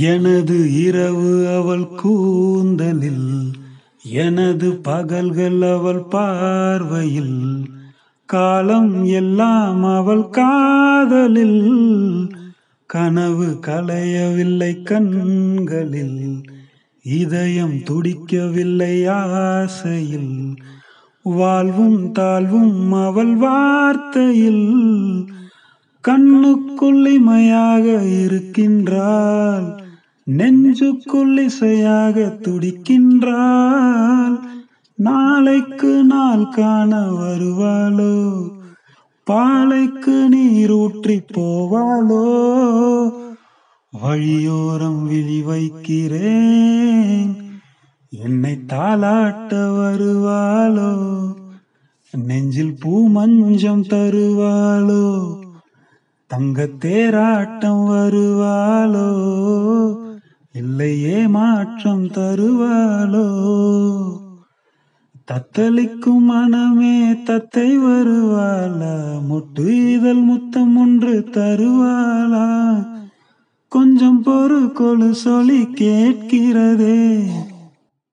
எனது இரவு அவள் கூந்தலில் எனது பகல்கள் அவள் பார்வையில் காலம் எல்லாம் அவள் காதலில் கனவு கலையவில்லை கண்களில் இதயம் துடிக்கவில்லை ஆசையில் வாழ்வும் தாழ்வும் அவள் வார்த்தையில் கண்ணுக்குள்ளிமையாக இருக்கின்றாள். நெஞ்சுக்குள் இசையாக துடிக்கின்றாள் நாளைக்கு நாள் காண வருவாளோ? பாலைக்கு நீரூற்றி போவாளோ? வழியோரம் விழி வைக்கிறேன். என்னை தாளாட்ட வருவாளோ? நெஞ்சில் பூ மஞ்சம் தருவாளோ? தங்க தேராட்டம் வருவாளோ? இல்லையே மாற்றம் தருவாளோ? தத்தளிக்கும் மனமே தத்தை வருவாளா? முட்டு இதழ் முத்தம் ஒன்று தருவாளா? கொஞ்சம் பொறு கொழு சொல்லி கேட்கிறதே.